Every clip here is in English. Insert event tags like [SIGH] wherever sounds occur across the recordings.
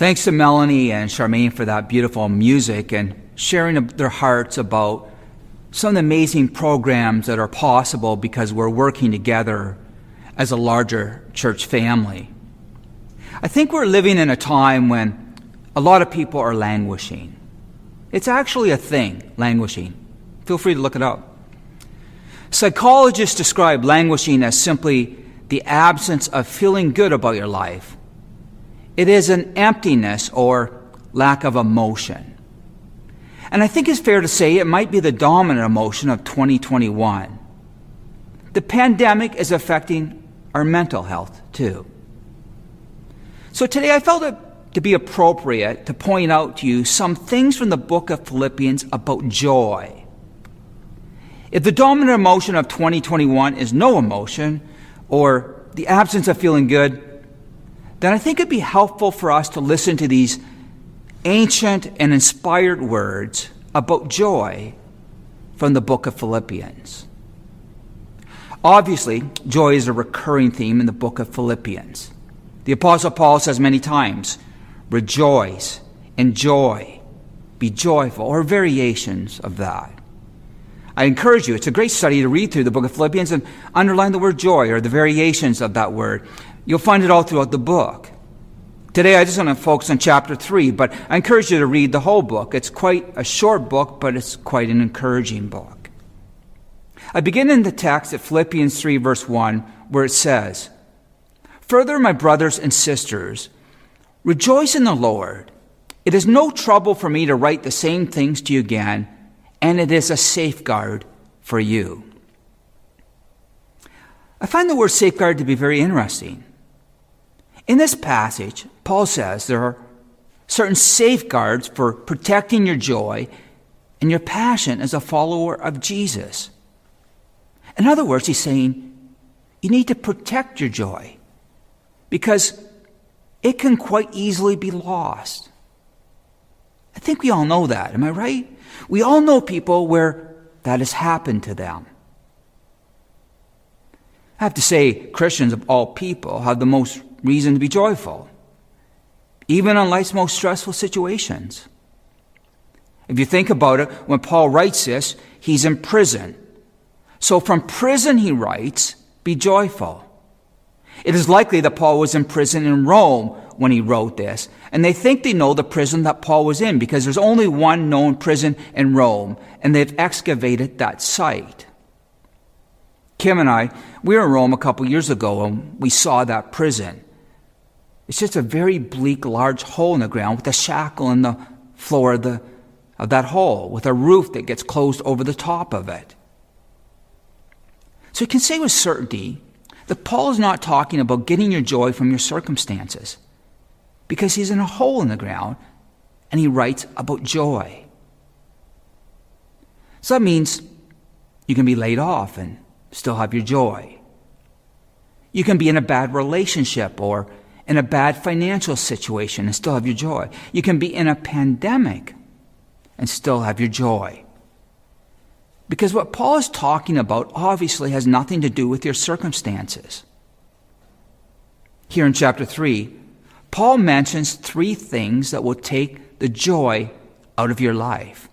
Thanks to Melanie and Charmaine for that beautiful music and sharing their hearts about some of the amazing programs that are possible because we're working together as a larger church family. I think we're living in a time when a lot of people are languishing. It's actually a thing, languishing. Feel free to look it up. Psychologists describe languishing as simply the absence of feeling good about your life. It is an emptiness or lack of emotion. And I think it's fair to say it might be the dominant emotion of 2021. The pandemic is affecting our mental health too. So today I felt it to be appropriate to point out to you some things from the book of Philippians about joy. If the dominant emotion of 2021 is no emotion or the absence of feeling good, then I think it'd be helpful for us to listen to these ancient and inspired words about joy from the book of Philippians. Obviously, joy is a recurring theme in the book of Philippians. The Apostle Paul says many times, rejoice, enjoy, be joyful, or variations of that. I encourage you, it's a great study to read through the book of Philippians and underline the word joy or the variations of that word. You'll find it all throughout the book. Today, I just want to focus on chapter 3, but I encourage you to read the whole book. It's quite a short book, but it's quite an encouraging book. I begin in the text at Philippians 3, verse 1, where it says, Further, my brothers and sisters, rejoice in the Lord. It is no trouble for me to write the same things to you again, and it is a safeguard for you. I find the word safeguard to be very interesting. In this passage, Paul says there are certain safeguards for protecting your joy and your passion as a follower of Jesus. In other words, he's saying you need to protect your joy because it can quite easily be lost. I think we all know that. Am I right? We all know people where that has happened to them. I have to say, Christians of all people have the most reason to be joyful, even in life's most stressful situations. If you think about it, when Paul writes this, he's in prison. So from prison, he writes, Be joyful. It is likely that Paul was in prison in Rome when he wrote this, and they think they know the prison that Paul was in because there's only one known prison in Rome, and they've excavated that site. Kim and I, we were in Rome a couple years ago, and we saw that prison. It's just a very bleak, large hole in the ground with a shackle in the floor of, the, of that hole, with a roof that gets closed over the top of it. So you can say with certainty that Paul is not talking about getting your joy from your circumstances, because he's in a hole in the ground and he writes about joy. So that means you can be laid off and still have your joy. You can be in a bad relationship or in a bad financial situation and still have your joy. You can be in a pandemic and still have your joy. Because what Paul is talking about obviously has nothing to do with your circumstances. Here in chapter 3, Paul mentions three things that will take the joy out of your life.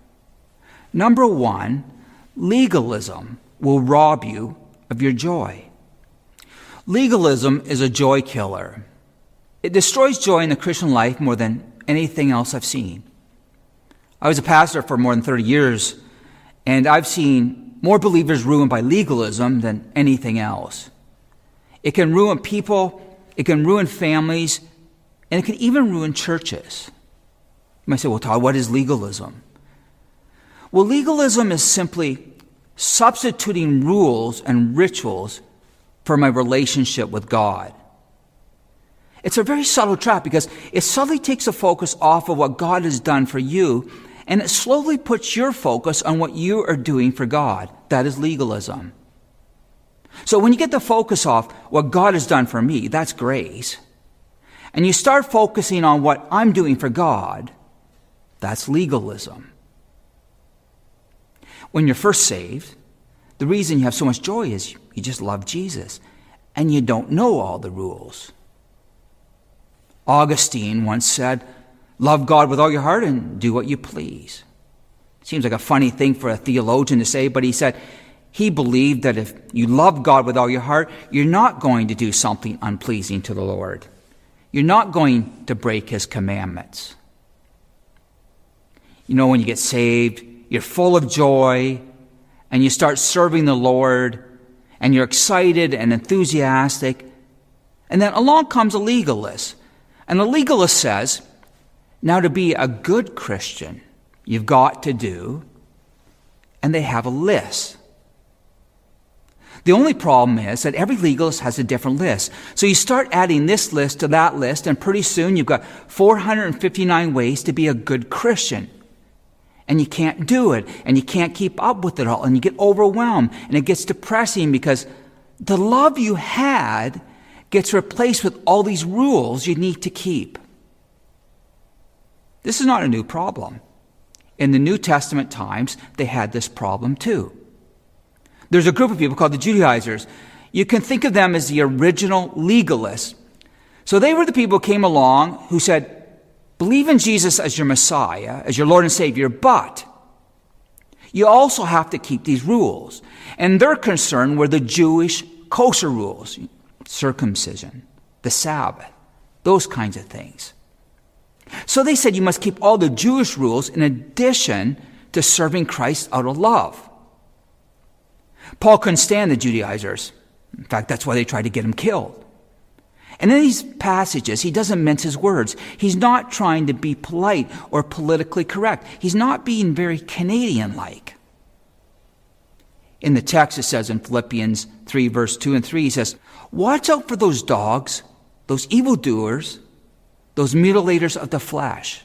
Number one, legalism will rob you of your joy. Legalism is a joy killer. It destroys joy in the Christian life more than anything else I've seen. I was a pastor for more than 30 years, and I've seen more believers ruined by legalism than anything else. It can ruin people, it can ruin families, and it can even ruin churches. You might say, well, Todd, what is legalism? Well, legalism is simply substituting rules and rituals for my relationship with God. It's a very subtle trap because it subtly takes the focus off of what God has done for you and it slowly puts your focus on what you are doing for God. That is legalism. So when you get the focus off what God has done for me, that's grace. And you start focusing on what I'm doing for God, that's legalism. When you're first saved, the reason you have so much joy is you just love Jesus and you don't know all the rules. Augustine once said, love God with all your heart and do what you please. Seems like a funny thing for a theologian to say, but he said he believed that if you love God with all your heart, you're not going to do something unpleasing to the Lord. You're not going to break his commandments. You know, when you get saved, you're full of joy and you start serving the Lord and you're excited and enthusiastic. And then along comes a legalist. And the legalist says, now to be a good Christian, you've got to do, and they have a list. The only problem is that every legalist has a different list. So you start adding this list to that list, and pretty soon you've got 459 ways to be a good Christian. And you can't do it, and you can't keep up with it all, and you get overwhelmed, and it gets depressing because the love you had gets replaced with all these rules you need to keep. This is not a new problem. In the New Testament times, they had this problem too. There's a group of people called the Judaizers. You can think of them as the original legalists. So they were the people who came along who said, believe in Jesus as your Messiah, as your Lord and Savior, but you also have to keep these rules. And their concern were the Jewish kosher rules, circumcision, the Sabbath, those kinds of things. So they said you must keep all the Jewish rules in addition to serving Christ out of love. Paul couldn't stand the Judaizers. In fact, that's why they tried to get him killed. And in these passages, he doesn't mince his words. He's not trying to be polite or politically correct. He's not being very Canadian like. In the text, it says in Philippians 3, verse 2 and 3, he says, Watch out for those dogs, those evildoers, those mutilators of the flesh.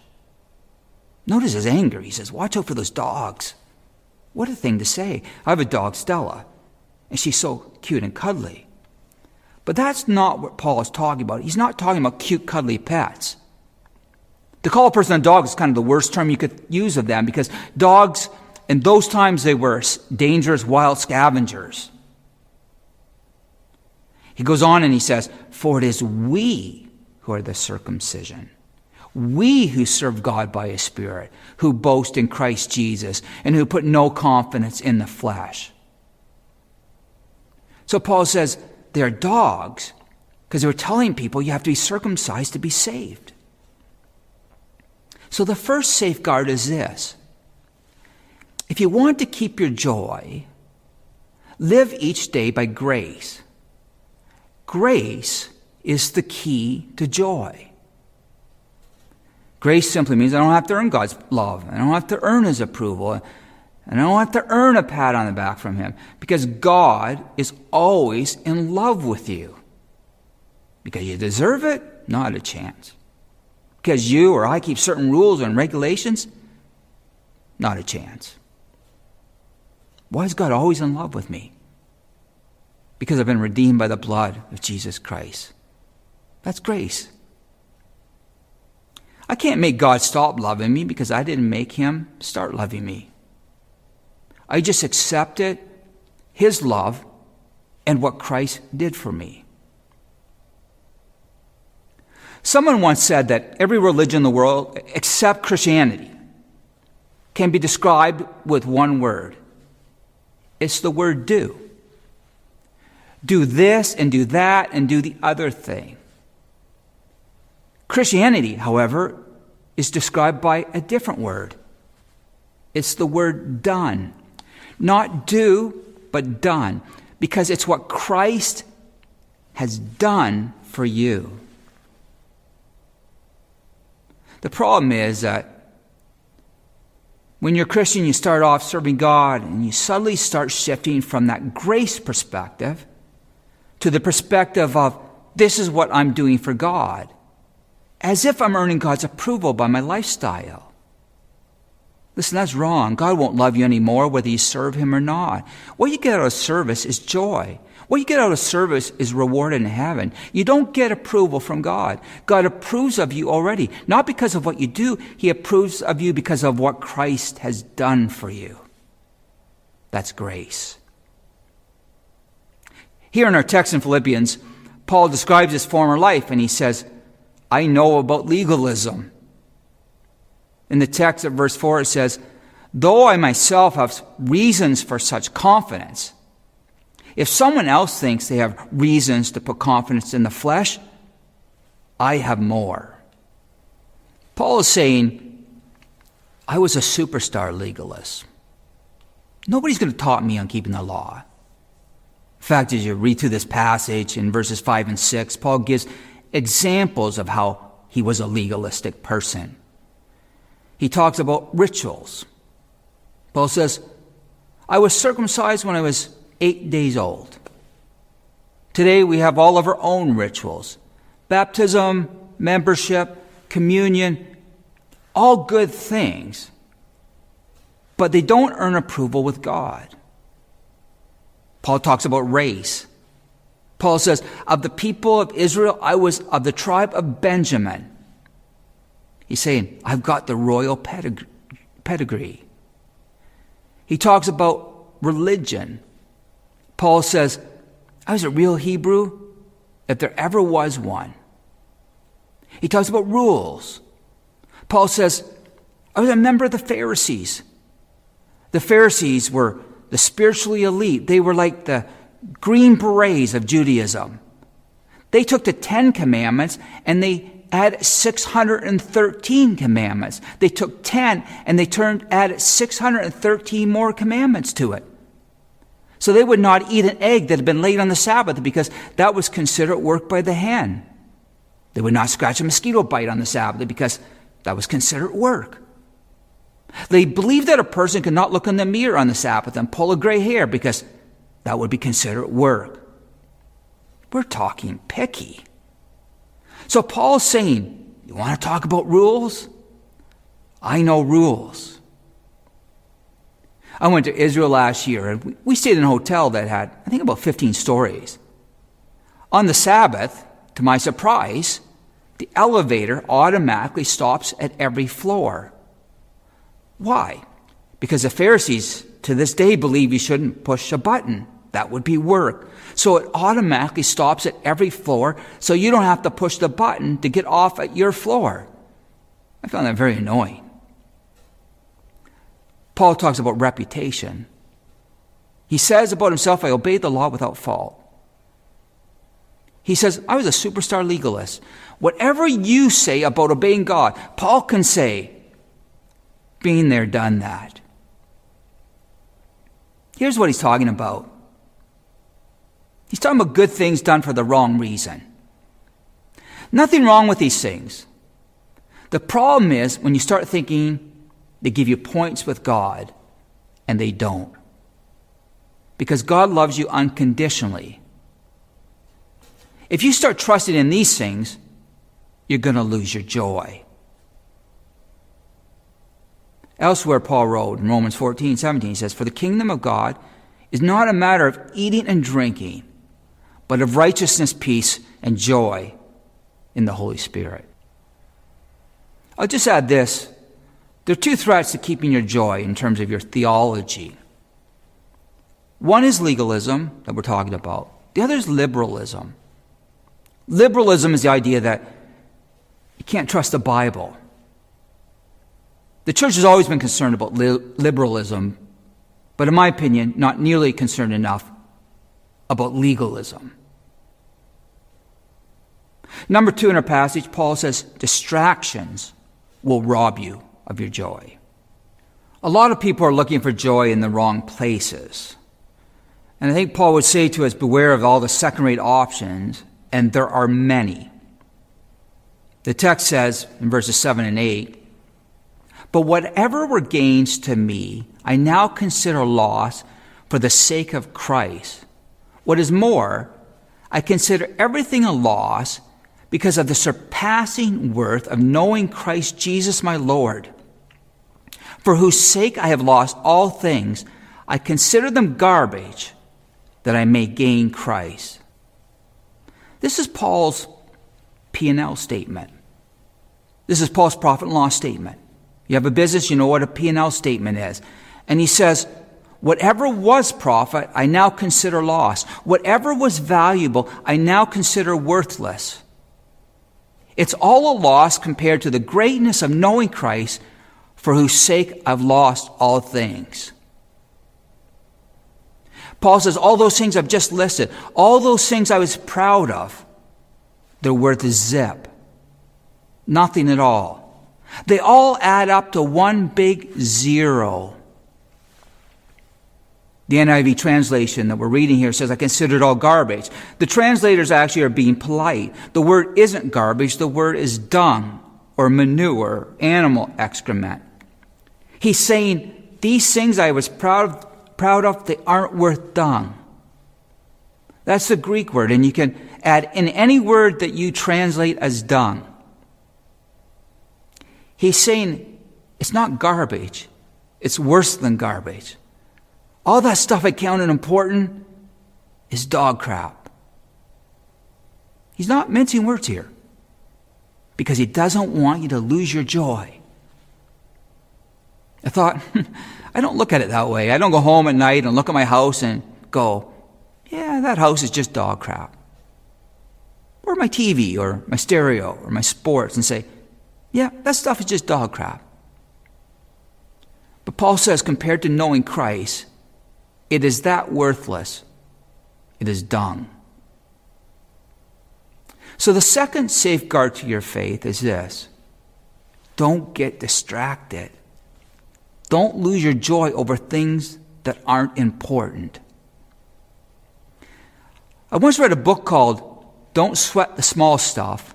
Notice his anger. He says, Watch out for those dogs. What a thing to say. I have a dog, Stella, and she's so cute and cuddly. But that's not what Paul is talking about. He's not talking about cute, cuddly pets. To call a person a dog is kind of the worst term you could use of them because dogs, in those times, they were dangerous wild scavengers. He goes on and he says, For it is we who are the circumcision we who serve God by His Spirit, who boast in Christ Jesus, and who put no confidence in the flesh. So Paul says they're dogs because they were telling people you have to be circumcised to be saved. So the first safeguard is this if you want to keep your joy, live each day by grace. Grace is the key to joy. Grace simply means I don't have to earn God's love. I don't have to earn His approval. And I don't have to earn a pat on the back from Him because God is always in love with you. Because you deserve it? Not a chance. Because you or I keep certain rules and regulations? Not a chance. Why is God always in love with me? Because I've been redeemed by the blood of Jesus Christ. That's grace. I can't make God stop loving me because I didn't make him start loving me. I just accepted his love and what Christ did for me. Someone once said that every religion in the world, except Christianity, can be described with one word. It's the word do. Do this and do that and do the other thing. Christianity, however, is described by a different word. It's the word done. Not do, but done. Because it's what Christ has done for you. The problem is that when you're a Christian, you start off serving God and you suddenly start shifting from that grace perspective to the perspective of this is what I'm doing for God as if I'm earning God's approval by my lifestyle. Listen, that's wrong. God won't love you anymore whether you serve Him or not. What you get out of service is joy. What you get out of service is reward in heaven. You don't get approval from God. God approves of you already, not because of what you do. He approves of you because of what Christ has done for you. That's grace. Here in our text in Philippians, Paul describes his former life and he says, I know about legalism. In the text of verse 4, it says, Though I myself have reasons for such confidence, if someone else thinks they have reasons to put confidence in the flesh, I have more. Paul is saying, I was a superstar legalist. Nobody's going to taught me on keeping the law. In fact, as you read through this passage in verses 5 and 6, Paul gives examples of how he was a legalistic person. He talks about rituals. Paul says, I was circumcised when I was eight days old. Today we have all of our own rituals baptism, membership, communion, all good things, but they don't earn approval with God. Paul talks about race. Paul says, Of the people of Israel, I was of the tribe of Benjamin. He's saying, I've got the royal pedigree. He talks about religion. Paul says, I was a real Hebrew if there ever was one. He talks about rules. Paul says, I was a member of the Pharisees. The Pharisees were the spiritually elite. They were like the green berets of Judaism. They took the Ten Commandments and they add 613 commandments. They took 10 and they turned, added 613 more commandments to it. So they would not eat an egg that had been laid on the Sabbath because that was considered work by the hand. They would not scratch a mosquito bite on the Sabbath because that was considered work. They believed that a person could not look in the mirror on the Sabbath and pull a gray hair because that would be considered work. We're talking picky. So Paul's saying, You want to talk about rules? I know rules. I went to Israel last year and we stayed in a hotel that had, I think, about 15 stories. On the Sabbath, to my surprise, the elevator automatically stops at every floor. Why? Because the Pharisees to this day believe you shouldn't push a button. That would be work. So it automatically stops at every floor, so you don't have to push the button to get off at your floor. I found that very annoying. Paul talks about reputation. He says about himself, I obeyed the law without fault. He says, I was a superstar legalist. Whatever you say about obeying God, Paul can say, being there, done that. Here's what he's talking about He's talking about good things done for the wrong reason. Nothing wrong with these things. The problem is when you start thinking they give you points with God and they don't. Because God loves you unconditionally. If you start trusting in these things, you're going to lose your joy. Elsewhere, Paul wrote in Romans 14, 17, he says, For the kingdom of God is not a matter of eating and drinking but of righteousness, peace, and joy in the Holy Spirit. I'll just add this. There are two threats to keeping your joy in terms of your theology. One is legalism that we're talking about. The other is liberalism. Liberalism is the idea that you can't trust the Bible. The church has always been concerned about li- liberalism, but in my opinion, not nearly concerned enough about legalism. Number two in our passage, Paul says, distractions will rob you of your joy. A lot of people are looking for joy in the wrong places. And I think Paul would say to us, beware of all the second rate options, and there are many. The text says in verses 7 and 8, But whatever were gains to me, I now consider loss for the sake of Christ. What is more, I consider everything a loss because of the surpassing worth of knowing Christ Jesus my Lord, for whose sake I have lost all things. I consider them garbage that I may gain Christ. This is Paul's P&L statement. This is Paul's profit and loss statement. You have a business, you know what a P&L statement is. And he says, whatever was profit, I now consider loss. Whatever was valuable, I now consider worthless it's all a loss compared to the greatness of knowing Christ, for whose sake I've lost all things. Paul says, all those things I've just listed, all those things I was proud of, they're worth a zip. Nothing at all. They all add up to one big zero. The NIV translation that we're reading here says, I consider it all garbage. The translators actually are being polite. The word isn't garbage, the word is dung or manure, animal excrement. He's saying, These things I was proud, proud of, they aren't worth dung. That's the Greek word, and you can add in any word that you translate as dung. He's saying it's not garbage, it's worse than garbage. All that stuff I counted important is dog crap. He's not mincing words here because he doesn't want you to lose your joy. I thought, [LAUGHS] I don't look at it that way. I don't go home at night and look at my house and go, yeah, that house is just dog crap. Or my TV or my stereo or my sports and say, yeah, that stuff is just dog crap. But Paul says, compared to knowing Christ, it is that worthless. It is dung. So the second safeguard to your faith is this don't get distracted. Don't lose your joy over things that aren't important. I once read a book called Don't Sweat the Small Stuff,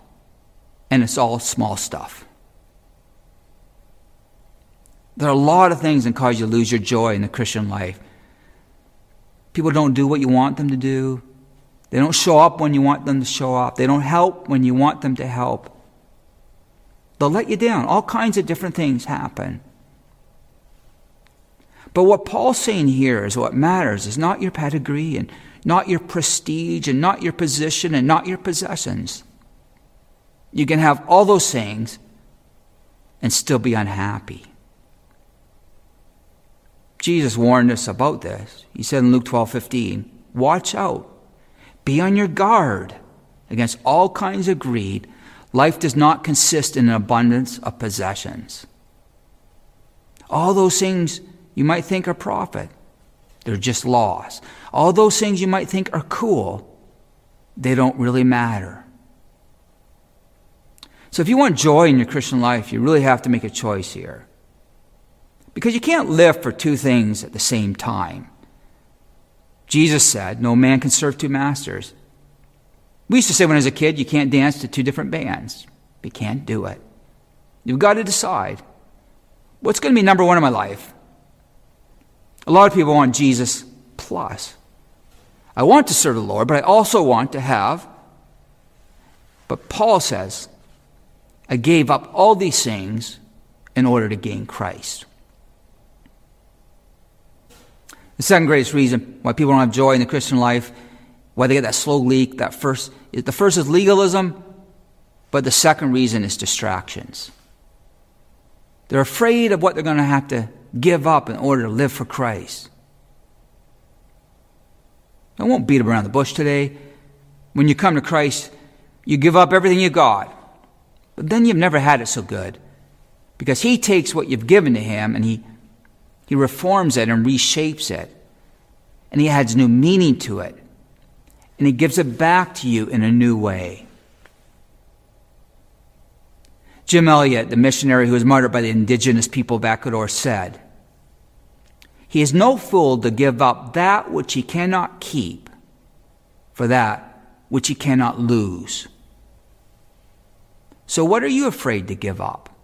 and it's all small stuff. There are a lot of things that cause you to lose your joy in the Christian life. People don't do what you want them to do. They don't show up when you want them to show up. They don't help when you want them to help. They'll let you down. All kinds of different things happen. But what Paul's saying here is what matters is not your pedigree and not your prestige and not your position and not your possessions. You can have all those things and still be unhappy. Jesus warned us about this. He said in Luke 12 15, Watch out, be on your guard against all kinds of greed. Life does not consist in an abundance of possessions. All those things you might think are profit, they're just loss. All those things you might think are cool, they don't really matter. So if you want joy in your Christian life, you really have to make a choice here. Because you can't live for two things at the same time. Jesus said, No man can serve two masters. We used to say when I was a kid, you can't dance to two different bands. You can't do it. You've got to decide what's going to be number one in my life. A lot of people want Jesus plus. I want to serve the Lord, but I also want to have. But Paul says, I gave up all these things in order to gain Christ. The second greatest reason why people don't have joy in the Christian life, why they get that slow leak, that first, the first is legalism, but the second reason is distractions. They're afraid of what they're going to have to give up in order to live for Christ. I won't beat around the bush today. When you come to Christ, you give up everything you got. But then you've never had it so good. Because He takes what you've given to Him and He he reforms it and reshapes it. And he adds new meaning to it. And he gives it back to you in a new way. Jim Elliot, the missionary who was martyred by the indigenous people of Ecuador, said, He is no fool to give up that which he cannot keep for that which he cannot lose. So, what are you afraid to give up?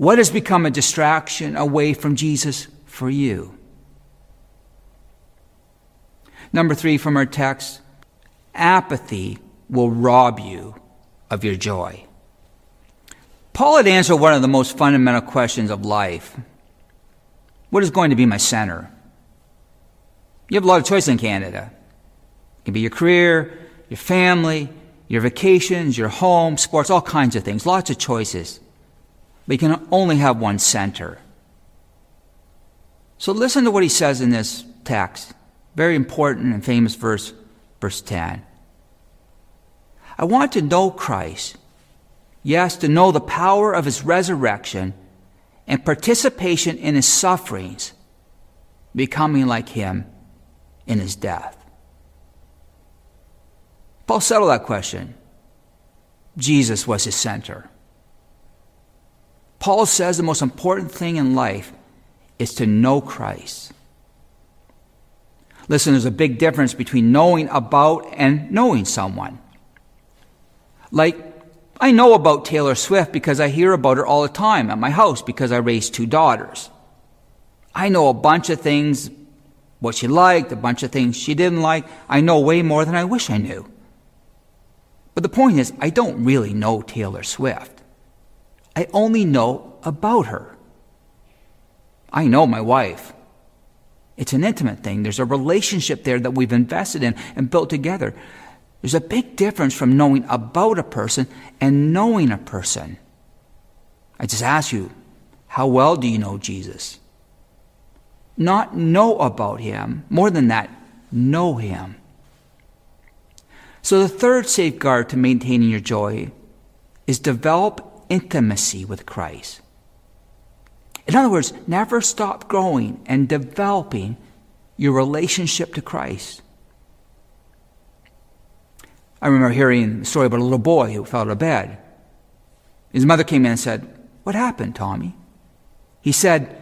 What has become a distraction away from Jesus for you? Number three from our text apathy will rob you of your joy. Paul had answered one of the most fundamental questions of life What is going to be my center? You have a lot of choice in Canada. It can be your career, your family, your vacations, your home, sports, all kinds of things. Lots of choices but you can only have one center. So listen to what he says in this text. Very important and famous verse, verse 10. I want to know Christ. Yes, to know the power of his resurrection and participation in his sufferings, becoming like him in his death? Paul settled that question. Jesus was his center. Paul says the most important thing in life is to know Christ. Listen, there's a big difference between knowing about and knowing someone. Like, I know about Taylor Swift because I hear about her all the time at my house because I raised two daughters. I know a bunch of things, what she liked, a bunch of things she didn't like. I know way more than I wish I knew. But the point is, I don't really know Taylor Swift. I only know about her. I know my wife. It's an intimate thing. There's a relationship there that we've invested in and built together. There's a big difference from knowing about a person and knowing a person. I just ask you, how well do you know Jesus? Not know about him, more than that, know him. So the third safeguard to maintaining your joy is develop intimacy with Christ. In other words, never stop growing and developing your relationship to Christ. I remember hearing a story about a little boy who fell out of bed. His mother came in and said, What happened, Tommy? He said,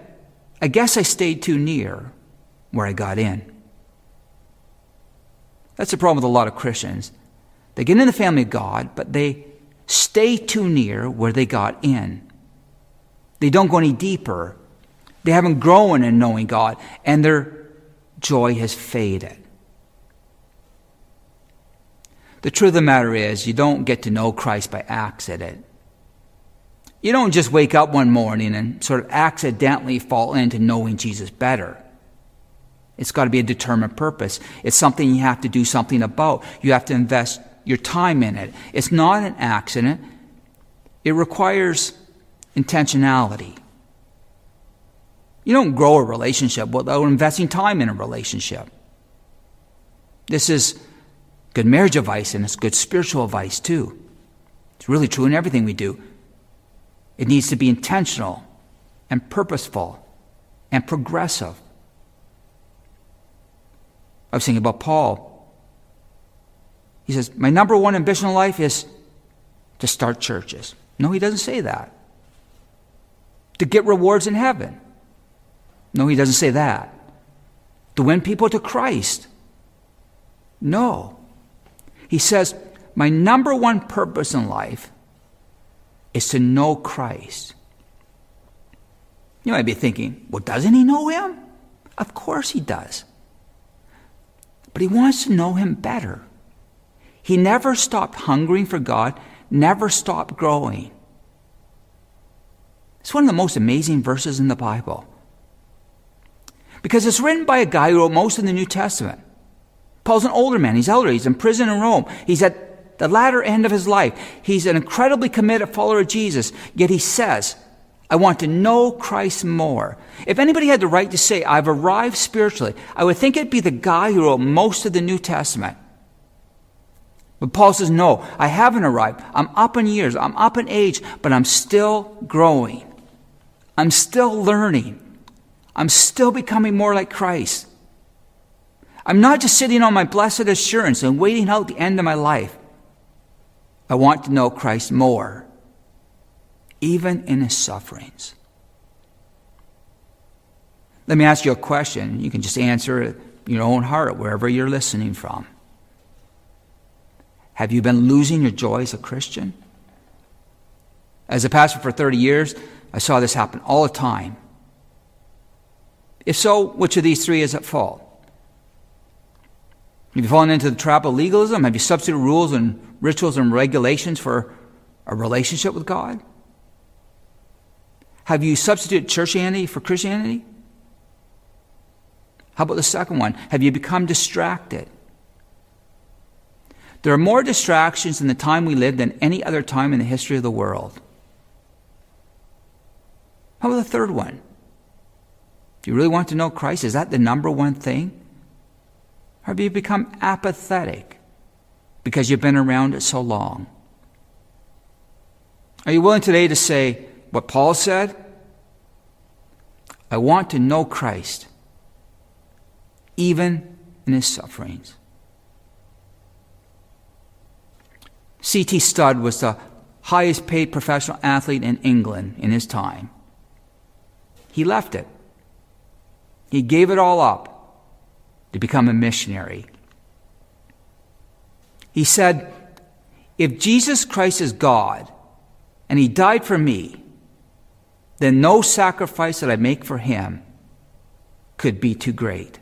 I guess I stayed too near where I got in. That's the problem with a lot of Christians. They get in the family of God, but they stay too near where they got in. They don't go any deeper. They haven't grown in knowing God, and their joy has faded. The truth of the matter is, you don't get to know Christ by accident. You don't just wake up one morning and sort of accidentally fall into knowing Jesus better. It's got to be a determined purpose. It's something you have to do something about. You have to invest your time in it. It's not an accident. It requires intentionality. You don't grow a relationship without investing time in a relationship. This is good marriage advice and it's good spiritual advice too. It's really true in everything we do. It needs to be intentional and purposeful and progressive. I was thinking about Paul. He says, My number one ambition in life is to start churches. No, he doesn't say that to get rewards in heaven. No, he doesn't say that. To win people to Christ. No. He says, My number one purpose in life is to know Christ. You might be thinking, well, doesn't he know him? Of course he does. But he wants to know him better. He never stopped hungering for God, never stopped growing. It's one of the most amazing verses in the Bible. Because it's written by a guy who wrote most of the New Testament. Paul's an older man. He's elderly. He's in prison in Rome. He's at the latter end of his life. He's an incredibly committed follower of Jesus. Yet he says, I want to know Christ more. If anybody had the right to say, I've arrived spiritually, I would think it'd be the guy who wrote most of the New Testament. But Paul says, no, I haven't arrived. I'm up in years. I'm up in age, but I'm still growing. I'm still learning. I'm still becoming more like Christ. I'm not just sitting on my blessed assurance and waiting out the end of my life. I want to know Christ more, even in his sufferings. Let me ask you a question. You can just answer it in your own heart, wherever you're listening from. Have you been losing your joy as a Christian? As a pastor for 30 years, I saw this happen all the time. If so, which of these three is at fault? Have you fallen into the trap of legalism? Have you substituted rules and rituals and regulations for a relationship with God? Have you substituted churchianity for Christianity? How about the second one? Have you become distracted? There are more distractions in the time we live than any other time in the history of the world. How about the third one? Do you really want to know Christ? Is that the number one thing? Or have you become apathetic because you've been around it so long? Are you willing today to say what Paul said? I want to know Christ, even in his sufferings. C.T. Studd was the highest paid professional athlete in England in his time. He left it. He gave it all up to become a missionary. He said, If Jesus Christ is God and he died for me, then no sacrifice that I make for him could be too great.